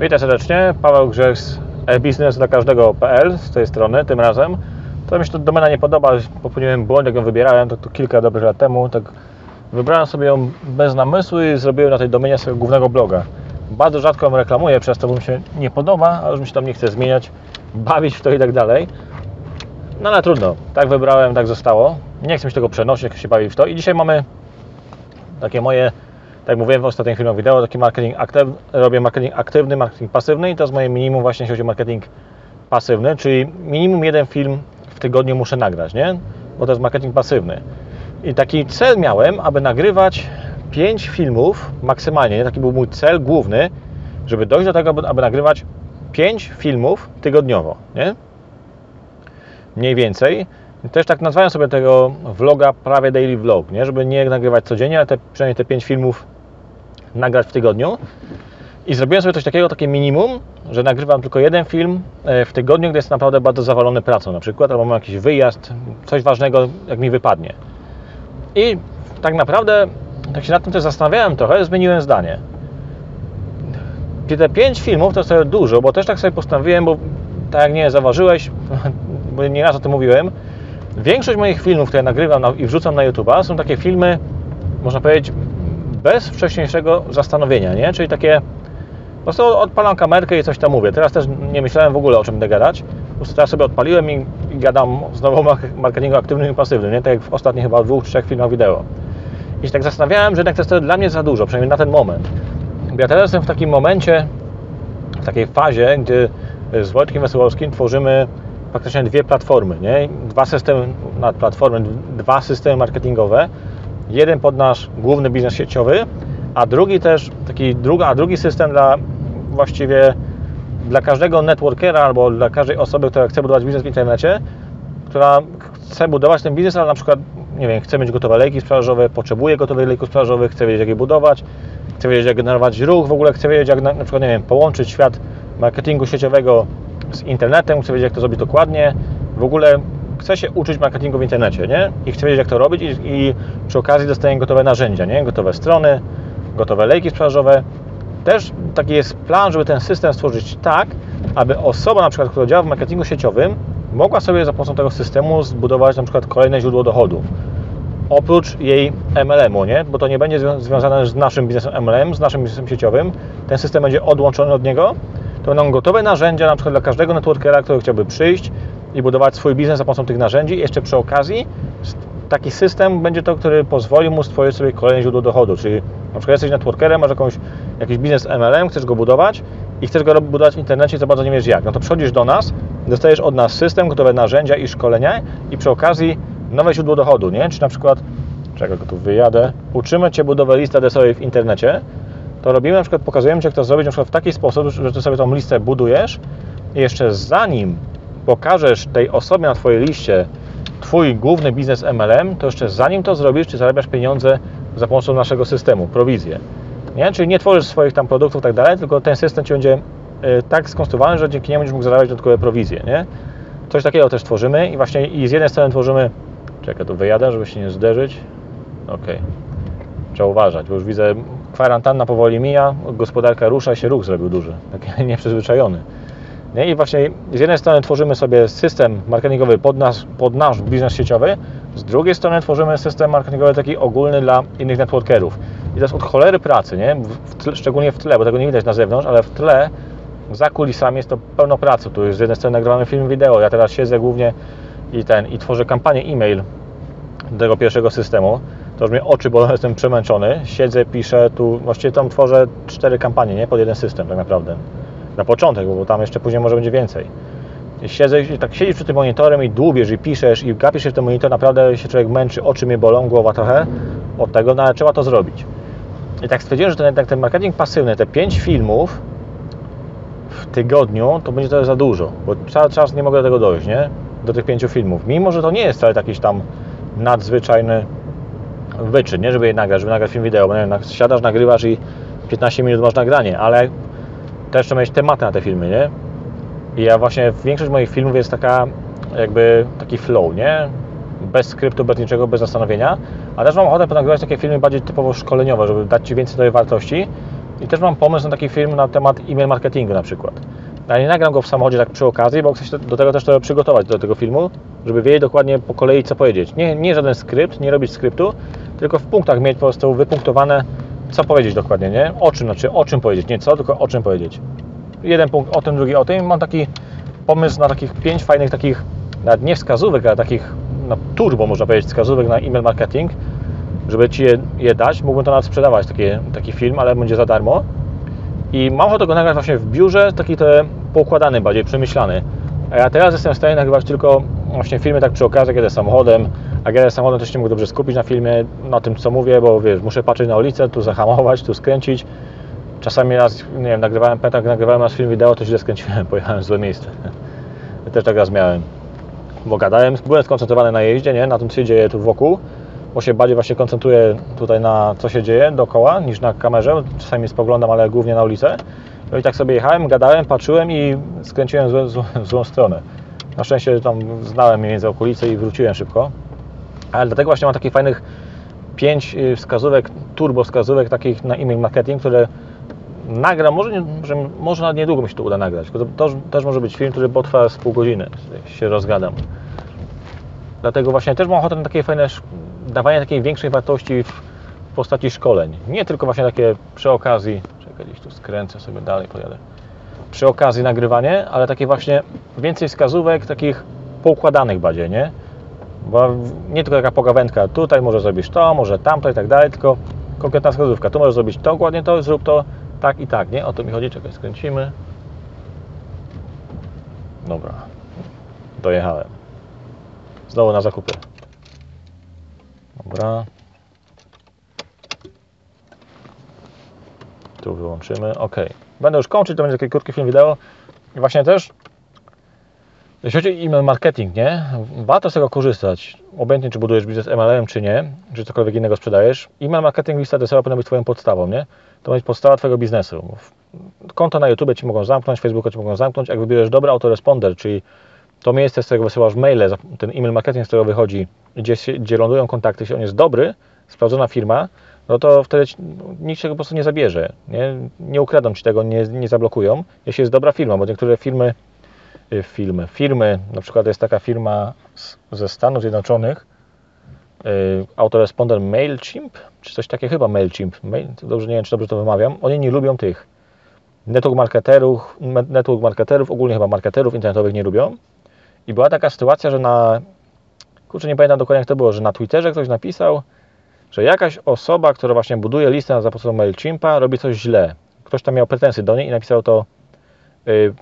Witam serdecznie, Paweł Grzech z e-biznes dla każdego.pl z tej strony tym razem. To mi się ta domena nie podoba, popełniłem błąd, jak ją wybierałem, to, to kilka dobrych lat temu. Tak wybrałem sobie ją bez namysłu i zrobiłem na tej domenie swojego głównego bloga. Bardzo rzadko ją reklamuję, przez to bo mi się nie podoba, ale już mi się tam nie chce zmieniać, bawić w to i tak dalej. No ale trudno, tak wybrałem, tak zostało. Nie chcę mi się tego przenosić, jak się bawi w to. I dzisiaj mamy takie moje, tak jak mówiłem w ostatnim filmach wideo, taki marketing aktywny, robię marketing aktywny, marketing pasywny i to jest moje minimum właśnie, jeśli chodzi o marketing pasywny, czyli minimum jeden film w tygodniu muszę nagrać, nie? Bo to jest marketing pasywny. I taki cel miałem, aby nagrywać 5 filmów maksymalnie, nie? taki był mój cel główny, żeby dojść do tego, aby, aby nagrywać 5 filmów tygodniowo, nie? Mniej więcej. Też tak nazwałem sobie tego vloga prawie daily vlog, nie? Żeby nie nagrywać codziennie, ale te, przynajmniej te 5 filmów nagrać w tygodniu. I zrobiłem sobie coś takiego, takie minimum, że nagrywam tylko jeden film e, w tygodniu, gdy jest naprawdę bardzo zawalony pracą na przykład, albo mam jakiś wyjazd, coś ważnego, jak mi wypadnie. I tak naprawdę, tak się nad tym też zastanawiałem trochę, zmieniłem zdanie. Te pięć filmów to jest trochę dużo, bo też tak sobie postanowiłem, bo tak jak nie zauważyłeś, bo nieraz o tym mówiłem, większość moich filmów, które nagrywam na, i wrzucam na YouTube'a, są takie filmy, można powiedzieć, bez wcześniejszego zastanowienia, nie? Czyli takie, po prostu odpalam kamerkę i coś tam mówię. Teraz też nie myślałem w ogóle o czym będę gadać. Teraz sobie odpaliłem i, i gadam znowu o mark- marketingu aktywnym i pasywnym, nie? Tak jak w ostatnich chyba dwóch, trzech filmach wideo. I się tak zastanawiałem, że jednak to jest dla mnie za dużo, przynajmniej na ten moment. Bo ja teraz jestem w takim momencie, w takiej fazie, gdy z Wojtkiem Wesołowskim tworzymy praktycznie dwie platformy, nie? Dwa systemy, nad platformy, dwa systemy marketingowe. Jeden pod nasz główny biznes sieciowy, a drugi też taki druga, a drugi system dla właściwie dla każdego networkera albo dla każdej osoby, która chce budować biznes w internecie, która chce budować ten biznes, ale na przykład, nie wiem, chce mieć gotowe lejki sprzedażowe, potrzebuje gotowych lejków sprzedażowych, chce wiedzieć jak je budować, chce wiedzieć jak generować ruch, w ogóle chce wiedzieć jak na, na przykład, nie wiem, połączyć świat marketingu sieciowego z internetem, chce wiedzieć jak to zrobić dokładnie, w ogóle chce się uczyć marketingu w internecie, nie? I chce wiedzieć jak to robić i, i przy okazji dostaje gotowe narzędzia, nie? Gotowe strony, gotowe lejki sprzedażowe. Też taki jest plan, żeby ten system stworzyć tak, aby osoba na przykład, która działa w marketingu sieciowym, mogła sobie za pomocą tego systemu zbudować na przykład kolejne źródło dochodu. Oprócz jej MLM-u, nie? Bo to nie będzie zwią- związane z naszym biznesem MLM, z naszym biznesem sieciowym. Ten system będzie odłączony od niego. To będą gotowe narzędzia na przykład dla każdego networkera, który chciałby przyjść i budować swój biznes za pomocą tych narzędzi. Jeszcze przy okazji taki system będzie to, który pozwoli mu stworzyć sobie kolejne źródło dochodu. Czyli na przykład jesteś networkerem, masz jakąś, jakiś biznes MLM, chcesz go budować i chcesz go budować w internecie za bardzo nie wiesz jak. No to przychodzisz do nas, dostajesz od nas system, gotowe narzędzia i szkolenia i przy okazji nowe źródło dochodu, nie? Czy na przykład, czego tu wyjadę, uczymy Cię budowy listy adresowej w internecie, to robimy na przykład, pokazujemy Ci jak to zrobić na przykład w taki sposób, że Ty sobie tą listę budujesz i jeszcze zanim pokażesz tej osobie na Twojej liście Twój główny biznes MLM, to jeszcze zanim to zrobisz, Ty zarabiasz pieniądze za pomocą naszego systemu, prowizję. Nie? Czyli nie tworzysz swoich tam produktów i tak dalej, tylko ten system Ci będzie y, tak skonstruowany, że dzięki niemu będziesz mógł zarabiać dodatkowe prowizje, nie? Coś takiego też tworzymy i właśnie i z jednej strony tworzymy, czekaj, tu wyjadę, żeby się nie zderzyć. Okej. Trzeba uważać, bo już widzę, kwarantanna powoli mija, gospodarka rusza się, ruch zrobił duży, taki nieprzyzwyczajony. Nie? I właśnie z jednej strony tworzymy sobie system marketingowy pod nasz, pod nasz biznes sieciowy, z drugiej strony tworzymy system marketingowy taki ogólny dla innych networkerów. I to jest od cholery pracy, nie? W, tle, szczególnie w tle, bo tego nie widać na zewnątrz, ale w tle, za kulisami jest to pełno pracy. Tu już z jednej strony nagrywamy film wideo, ja teraz siedzę głównie i ten, i tworzę kampanię e-mail do tego pierwszego systemu. To już mnie oczy, bo jestem przemęczony. Siedzę, piszę, tu właściwie tam tworzę cztery kampanie, nie? Pod jeden system tak naprawdę. Na początek, bo tam jeszcze później może będzie więcej. Siedzę tak siedzisz przy tym monitorem i dłubiesz i piszesz i gapisz się w ten monitor, naprawdę się człowiek męczy, oczy mnie bolą, głowa trochę od tego, no ale trzeba to zrobić. I tak stwierdziłem, że ten, ten marketing pasywny, te pięć filmów w tygodniu, to będzie to za dużo, bo cały czas nie mogę do tego dojść, nie? Do tych pięciu filmów. Mimo, że to nie jest wcale jakiś tam nadzwyczajny wyczyn, nie? Żeby je nagrać, żeby nagrać film wideo, bo nie siadasz, nagrywasz i 15 minut masz nagranie, ale też trzeba mieć tematy na te filmy, nie? I ja właśnie, większość moich filmów jest taka, jakby taki flow, nie? Bez skryptu, bez niczego, bez zastanowienia. A też mam ochotę ponagrywać takie filmy bardziej typowo szkoleniowe, żeby dać Ci więcej tej wartości. I też mam pomysł na taki film na temat e-mail marketingu na przykład. Ja nie nagram go w samochodzie tak przy okazji, bo chcę się do tego też trochę przygotować do tego filmu, żeby wiedzieć dokładnie po kolei co powiedzieć. Nie, nie żaden skrypt, nie robić skryptu, tylko w punktach mieć po prostu wypunktowane co powiedzieć dokładnie, nie? O czym, znaczy o czym powiedzieć, nie co, tylko o czym powiedzieć. Jeden punkt o tym, drugi o tym. Mam taki pomysł na takich pięć fajnych takich, nawet nie wskazówek, ale takich no, turbo można powiedzieć wskazówek na e-mail marketing, żeby Ci je, je dać. Mógłbym to nawet sprzedawać, taki, taki film, ale będzie za darmo. I mam ochotę go nagrać właśnie w biurze, taki te poukładany, bardziej przemyślany. A ja teraz jestem w stanie nagrywać tylko właśnie filmy tak przy okazji, kiedy samochodem, a kiedy samochodem też nie mogę dobrze skupić na filmie, na tym co mówię, bo wiesz, muszę patrzeć na ulicę, tu zahamować, tu skręcić. Czasami raz, nie wiem, nagrywałem, pamiętam, nagrywałem raz film wideo, to źle skręciłem, pojechałem w złe miejsce. Też tak raz miałem. Bo gadałem, byłem skoncentrowany na jeździe, nie? na tym co się dzieje tu wokół, bo się bardziej właśnie koncentruję tutaj na co się dzieje dookoła niż na kamerze. Czasami spoglądam, ale głównie na ulicę. No i tak sobie jechałem, gadałem, patrzyłem i skręciłem w, złą- w złą stronę. Na szczęście tam znałem mniej więcej okolice i wróciłem szybko. Ale dlatego właśnie mam takich fajnych pięć y, wskazówek, turbo wskazówek takich na e-mail marketing, które nagram, może, nie, może, niedługo mi się to uda nagrać, to, to też może być film, który potrwa z pół godziny, się rozgadam. Dlatego właśnie też mam ochotę na takie fajne, dawanie takiej większej wartości w postaci szkoleń. Nie tylko właśnie takie przy okazji, czekaj, gdzieś tu skręcę sobie dalej, pojadę. Przy okazji nagrywanie, ale takie właśnie więcej wskazówek, takich poukładanych bardziej, nie? Bo nie tylko taka pogawędka, tutaj może zrobisz to, może tamto i tak dalej, tylko konkretna wskazówka. Tu możesz zrobić to, dokładnie to, zrób to, tak i tak, nie? O to mi chodzi, czekaj, skręcimy. Dobra, dojechałem. Znowu na zakupy. Dobra. Tu wyłączymy, ok. Będę już kończyć, to będzie taki krótki film wideo. I właśnie też jeśli chodzi o e-mail marketing, nie? Warto z tego korzystać. Obojętnie, czy budujesz biznes MLM, czy nie, czy cokolwiek innego sprzedajesz. E-mail marketing lista deserowa powinna być Twoją podstawą, nie? To być podstawa Twojego biznesu. Konto na YouTube Ci mogą zamknąć, Facebooka Ci mogą zamknąć. Jak wybierzesz dobry autoresponder, czyli to miejsce, z którego wysyłasz maile, ten e-mail marketing, z którego wychodzi, gdzie, gdzie lądują kontakty, jeśli on jest dobry, sprawdzona firma, no to wtedy nikt się po prostu nie zabierze. Nie, nie ukradną Ci tego, nie, nie zablokują, jeśli jest dobra firma, bo niektóre firmy y, filmy. Firmy, na przykład jest taka firma z, ze Stanów Zjednoczonych, y, autoresponder MailChimp, czy coś takiego, chyba MailChimp, Mail, dobrze nie wiem, czy dobrze to wymawiam, oni nie lubią tych network marketerów, network marketerów, ogólnie chyba marketerów internetowych nie lubią i była taka sytuacja, że na, kurczę nie pamiętam dokładnie jak to było, że na Twitterze ktoś napisał, że jakaś osoba, która właśnie buduje listę za pomocą MailChimpa robi coś źle. Ktoś tam miał pretensje do niej i napisał to y,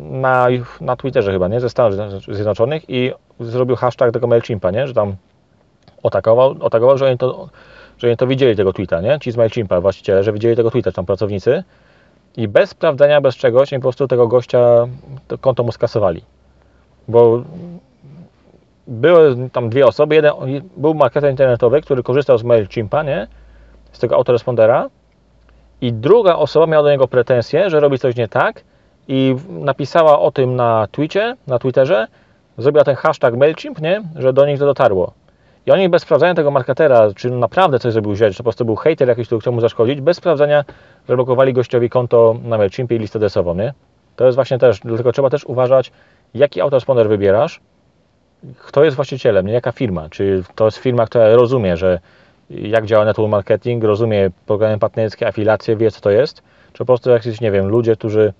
na, na Twitterze chyba, nie? Ze Stanów Zjednoczonych i zrobił hashtag tego MailChimpa, nie? Że tam atakował, atakował że, oni to, że oni to widzieli tego tweeta, nie? Ci z MailChimpa właściciele, że widzieli tego tweeta, tam pracownicy i bez sprawdzenia, bez czegoś, oni po prostu tego gościa, to konto mu skasowali. Bo były tam dwie osoby, jeden był marketer internetowy, który korzystał z MailChimpa, nie? Z tego autorespondera i druga osoba miała do niego pretensje, że robi coś nie tak i napisała o tym na Twitcie, na Twitterze, zrobiła ten hashtag MailChimp, nie? Że do nich to dotarło. I oni bez sprawdzania tego marketera, czy naprawdę coś zrobił źle, czy po prostu był hater jakiś, który chciał mu zaszkodzić, bez sprawdzania zablokowali gościowi konto na MailChimpie i listę adresową, nie? To jest właśnie też, dlatego trzeba też uważać, jaki autoresponder wybierasz, kto jest właścicielem, nie? jaka firma. Czy to jest firma, która rozumie, że jak działa network marketing, rozumie programy partnerskie, afiliacje, wie co to jest, czy po prostu jakiś, nie wiem, ludzie, którzy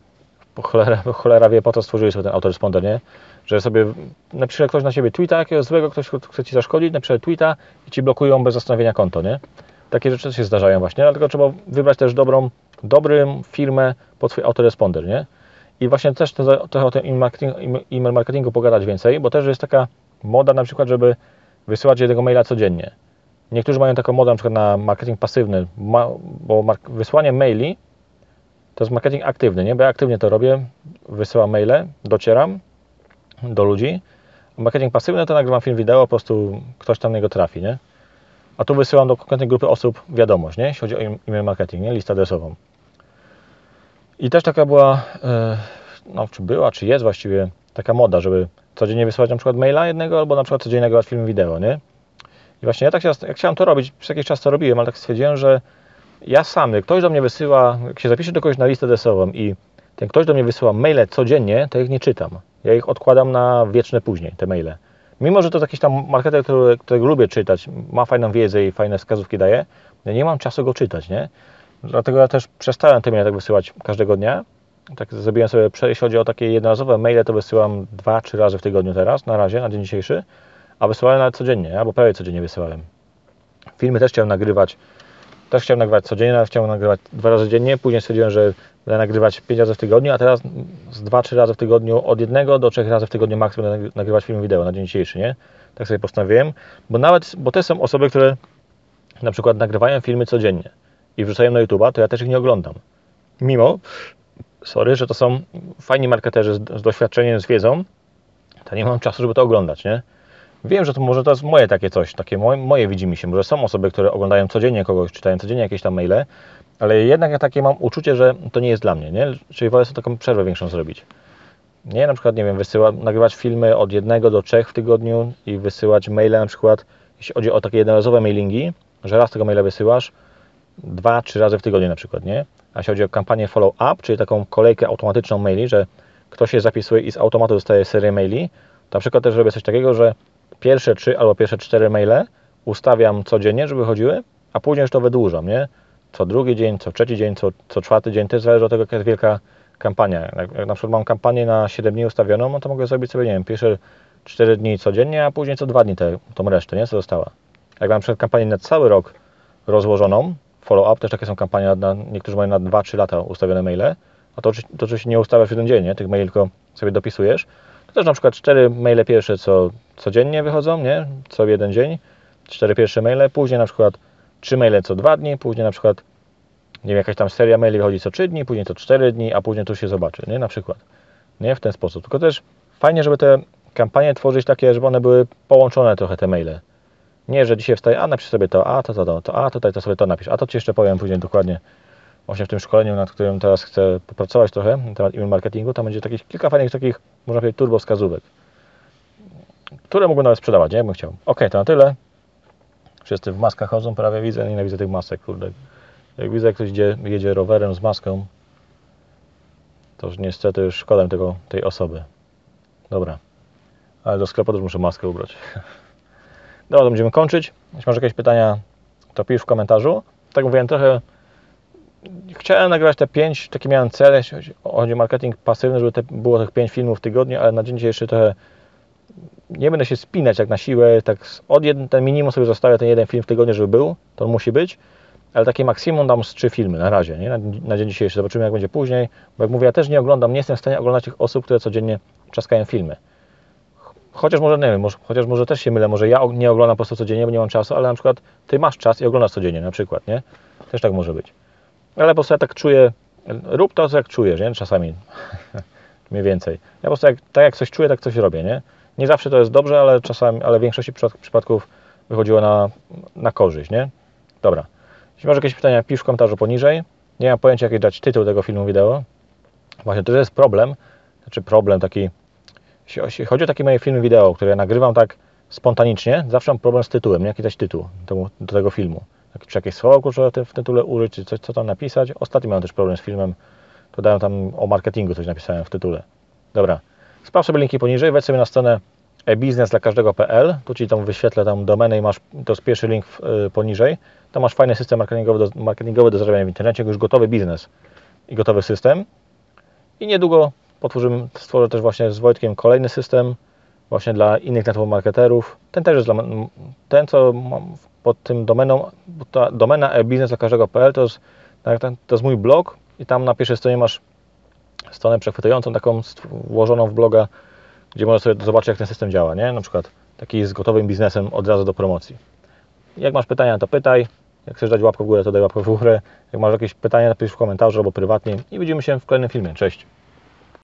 po cholera, cholera wie po co stworzyli sobie ten autoresponder, nie? Że sobie napisze ktoś na siebie tweeta jakiegoś złego, ktoś chce Ci zaszkodzić, napisze tweeta i Ci blokują bez zastanowienia konto, nie? Takie rzeczy się zdarzają właśnie, dlatego trzeba wybrać też dobrą, dobrą firmę pod Twój autoresponder, nie? I właśnie też trochę o tym e-mail marketing- e-mail marketingu pogadać więcej, bo też jest taka moda na przykład, żeby wysyłać jednego maila codziennie. Niektórzy mają taką modę na przykład na marketing pasywny, bo wysłanie maili to jest marketing aktywny, nie? Bo ja aktywnie to robię, wysyłam maile, docieram do ludzi. Marketing pasywny to nagrywam film wideo, po prostu ktoś tam niego trafi, nie? A tu wysyłam do konkretnej grupy osób wiadomość, nie? Jeśli chodzi o e-mail marketing, nie? Listę adresową. I też taka była, e, no czy była, czy jest właściwie taka moda, żeby codziennie wysyłać na przykład maila jednego, albo na przykład codziennie nagrywać film wideo, nie? I właśnie ja tak się, jak chciałem to robić, przez jakiś czas to robiłem, ale tak stwierdziłem, że ja sam, jak ktoś do mnie wysyła, jak się zapiszę do kogoś na listę desową i ten ktoś do mnie wysyła maile codziennie, to ich nie czytam. Ja ich odkładam na wieczne później, te maile. Mimo, że to jakiś tam marketer, który, którego lubię czytać, ma fajną wiedzę i fajne wskazówki daje, ja nie mam czasu go czytać, nie? Dlatego ja też przestałem te maile tak wysyłać każdego dnia. Tak zrobiłem sobie, jeśli chodzi o takie jednorazowe maile, to wysyłam dwa, trzy razy w tygodniu teraz, na razie, na dzień dzisiejszy, a wysyłałem nawet codziennie, albo prawie codziennie wysyłałem. Filmy też chciałem nagrywać, też chciałem nagrywać codziennie, chciałem nagrywać dwa razy dziennie, później stwierdziłem, że będę nagrywać pięć razy w tygodniu, a teraz z dwa, trzy razy w tygodniu, od jednego do trzech razy w tygodniu maks będę nagrywać film wideo na dzień dzisiejszy, nie? Tak sobie postanowiłem, bo nawet, bo te są osoby, które na przykład nagrywają filmy codziennie i wrzucają na YouTube'a, to ja też ich nie oglądam. Mimo, sorry, że to są fajni marketerzy z, z doświadczeniem, z wiedzą, to nie mam czasu, żeby to oglądać, nie? Wiem, że to może to jest moje takie coś, takie moje, moje widzi się, może są osoby, które oglądają codziennie kogoś, czytają codziennie jakieś tam maile, ale jednak ja takie mam uczucie, że to nie jest dla mnie, nie? Czyli wolę sobie taką przerwę większą zrobić. Nie, na przykład, nie wiem, wysyła, nagrywać filmy od jednego do trzech w tygodniu i wysyłać maile na przykład, jeśli chodzi o takie jednorazowe mailingi, że raz tego maila wysyłasz, dwa, trzy razy w tygodniu na przykład, nie? A jeśli chodzi o kampanię follow-up, czyli taką kolejkę automatyczną maili, że ktoś się zapisuje i z automatu dostaje serię maili, to na przykład też robię coś takiego, że pierwsze trzy albo pierwsze cztery maile ustawiam codziennie, żeby chodziły, a później już to wydłużam, nie? Co drugi dzień, co trzeci dzień, co, co czwarty dzień, to zależy od tego, jaka jest wielka kampania. Jak, na przykład mam kampanię na 7 dni ustawioną, no to mogę zrobić sobie, nie wiem, pierwsze 4 dni codziennie, a później co dwa dni te, tą resztę, nie? Co została. Jak mam na przykład kampanię na cały rok rozłożoną, follow-up, też takie są kampanie, na, niektórzy mają na 2-3 lata ustawione maile, a to, to oczywiście nie ustawiasz w jeden dzień, nie? Tych maili tylko sobie dopisujesz. To też na przykład 4 maile pierwsze co codziennie wychodzą, nie? Co jeden dzień, 4 pierwsze maile, później na przykład 3 maile co 2 dni, później na przykład nie wiem, jakaś tam seria maili wychodzi co 3 dni, później co 4 dni, a później tu się zobaczy, nie? Na przykład. Nie? W ten sposób. Tylko też fajnie, żeby te kampanie tworzyć takie, żeby one były połączone trochę te maile. Nie, że dzisiaj wstaję, a napisz sobie to, a to, to, to, to a tutaj to sobie to napisz, a to Ci jeszcze powiem później dokładnie. Właśnie w tym szkoleniu, nad którym teraz chcę popracować trochę, na temat email marketingu, tam będzie takich kilka fajnych takich, można powiedzieć, turbo wskazówek, które mógłbym nawet sprzedawać, nie? Jakbym chciał. Ok, to na tyle. Wszyscy w maskach chodzą, prawie widzę, nienawidzę tych masek, kurde. Jak widzę, jak ktoś jedzie, jedzie rowerem z maską, to już niestety już szkoda tego, tej osoby. Dobra. Ale do sklepu też muszę maskę ubrać. Dobra, to będziemy kończyć. Jeśli masz jakieś pytania, to pisz w komentarzu. Tak mówiłem, trochę chciałem nagrywać te pięć, taki miałem cel, jeśli chodzi o marketing pasywny, żeby te, było tych pięć filmów w tygodniu, ale na dzień dzisiejszy trochę nie będę się spinać jak na siłę, tak od jeden, ten minimum sobie zostawię ten jeden film w tygodniu, żeby był, to on musi być, ale takie maksimum dam z trzy filmy na razie, nie? Na, na dzień dzisiejszy. Zobaczymy jak będzie później, bo jak mówię, ja też nie oglądam, nie jestem w stanie oglądać tych osób, które codziennie czaskają filmy. Chociaż może, nie wiem, może, chociaż może też się mylę, może ja nie oglądam po prostu codziennie, bo nie mam czasu, ale na przykład Ty masz czas i oglądasz codziennie na przykład, nie? Też tak może być. Ale po prostu ja tak czuję, rób to, co jak czujesz, nie? Czasami. Mniej więcej. Ja po prostu jak, tak jak coś czuję, tak coś robię, nie? Nie zawsze to jest dobrze, ale czasami, ale w większości przypadków wychodziło na, na korzyść, nie? Dobra. Jeśli masz jakieś pytania, pisz w komentarzu poniżej. Nie mam pojęcia, jaki dać tytuł tego filmu wideo. Właśnie to jest problem, znaczy problem taki, jeśli chodzi o takie moje filmy wideo, które ja nagrywam tak spontanicznie, zawsze mam problem z tytułem, nie? jaki dać tytuł do, tego filmu. Czy jakieś słowo kluczowe w tytule użyć, czy coś, co tam napisać. Ostatnio miałem też problem z filmem, to dałem tam o marketingu coś napisałem w tytule. Dobra, sprawdź sobie linki poniżej, wejdź sobie na stronę e-biznes dla każdego.pl, tu Ci tam wyświetlę tam domenę i masz, to jest pierwszy link y, poniżej, tam masz fajny system marketingowy do, marketingowy do zarabiania w internecie, już gotowy biznes i gotowy system. I niedługo potworzymy, stworzę też właśnie z Wojtkiem kolejny system właśnie dla innych network marketerów. Ten też jest dla, ten co mam pod tym domeną, ta domena e-biznes dla każdego.pl to jest, tak, to jest mój blog i tam na pierwszej stronie masz stronę przechwytującą, taką włożoną w bloga, gdzie możesz sobie zobaczyć, jak ten system działa, nie? Na przykład taki z gotowym biznesem od razu do promocji. Jak masz pytania, to pytaj. Jak chcesz dać łapkę w górę, to daj łapkę w górę. Jak masz jakieś pytania, napisz w komentarzu albo prywatnie i widzimy się w kolejnym filmie. Cześć!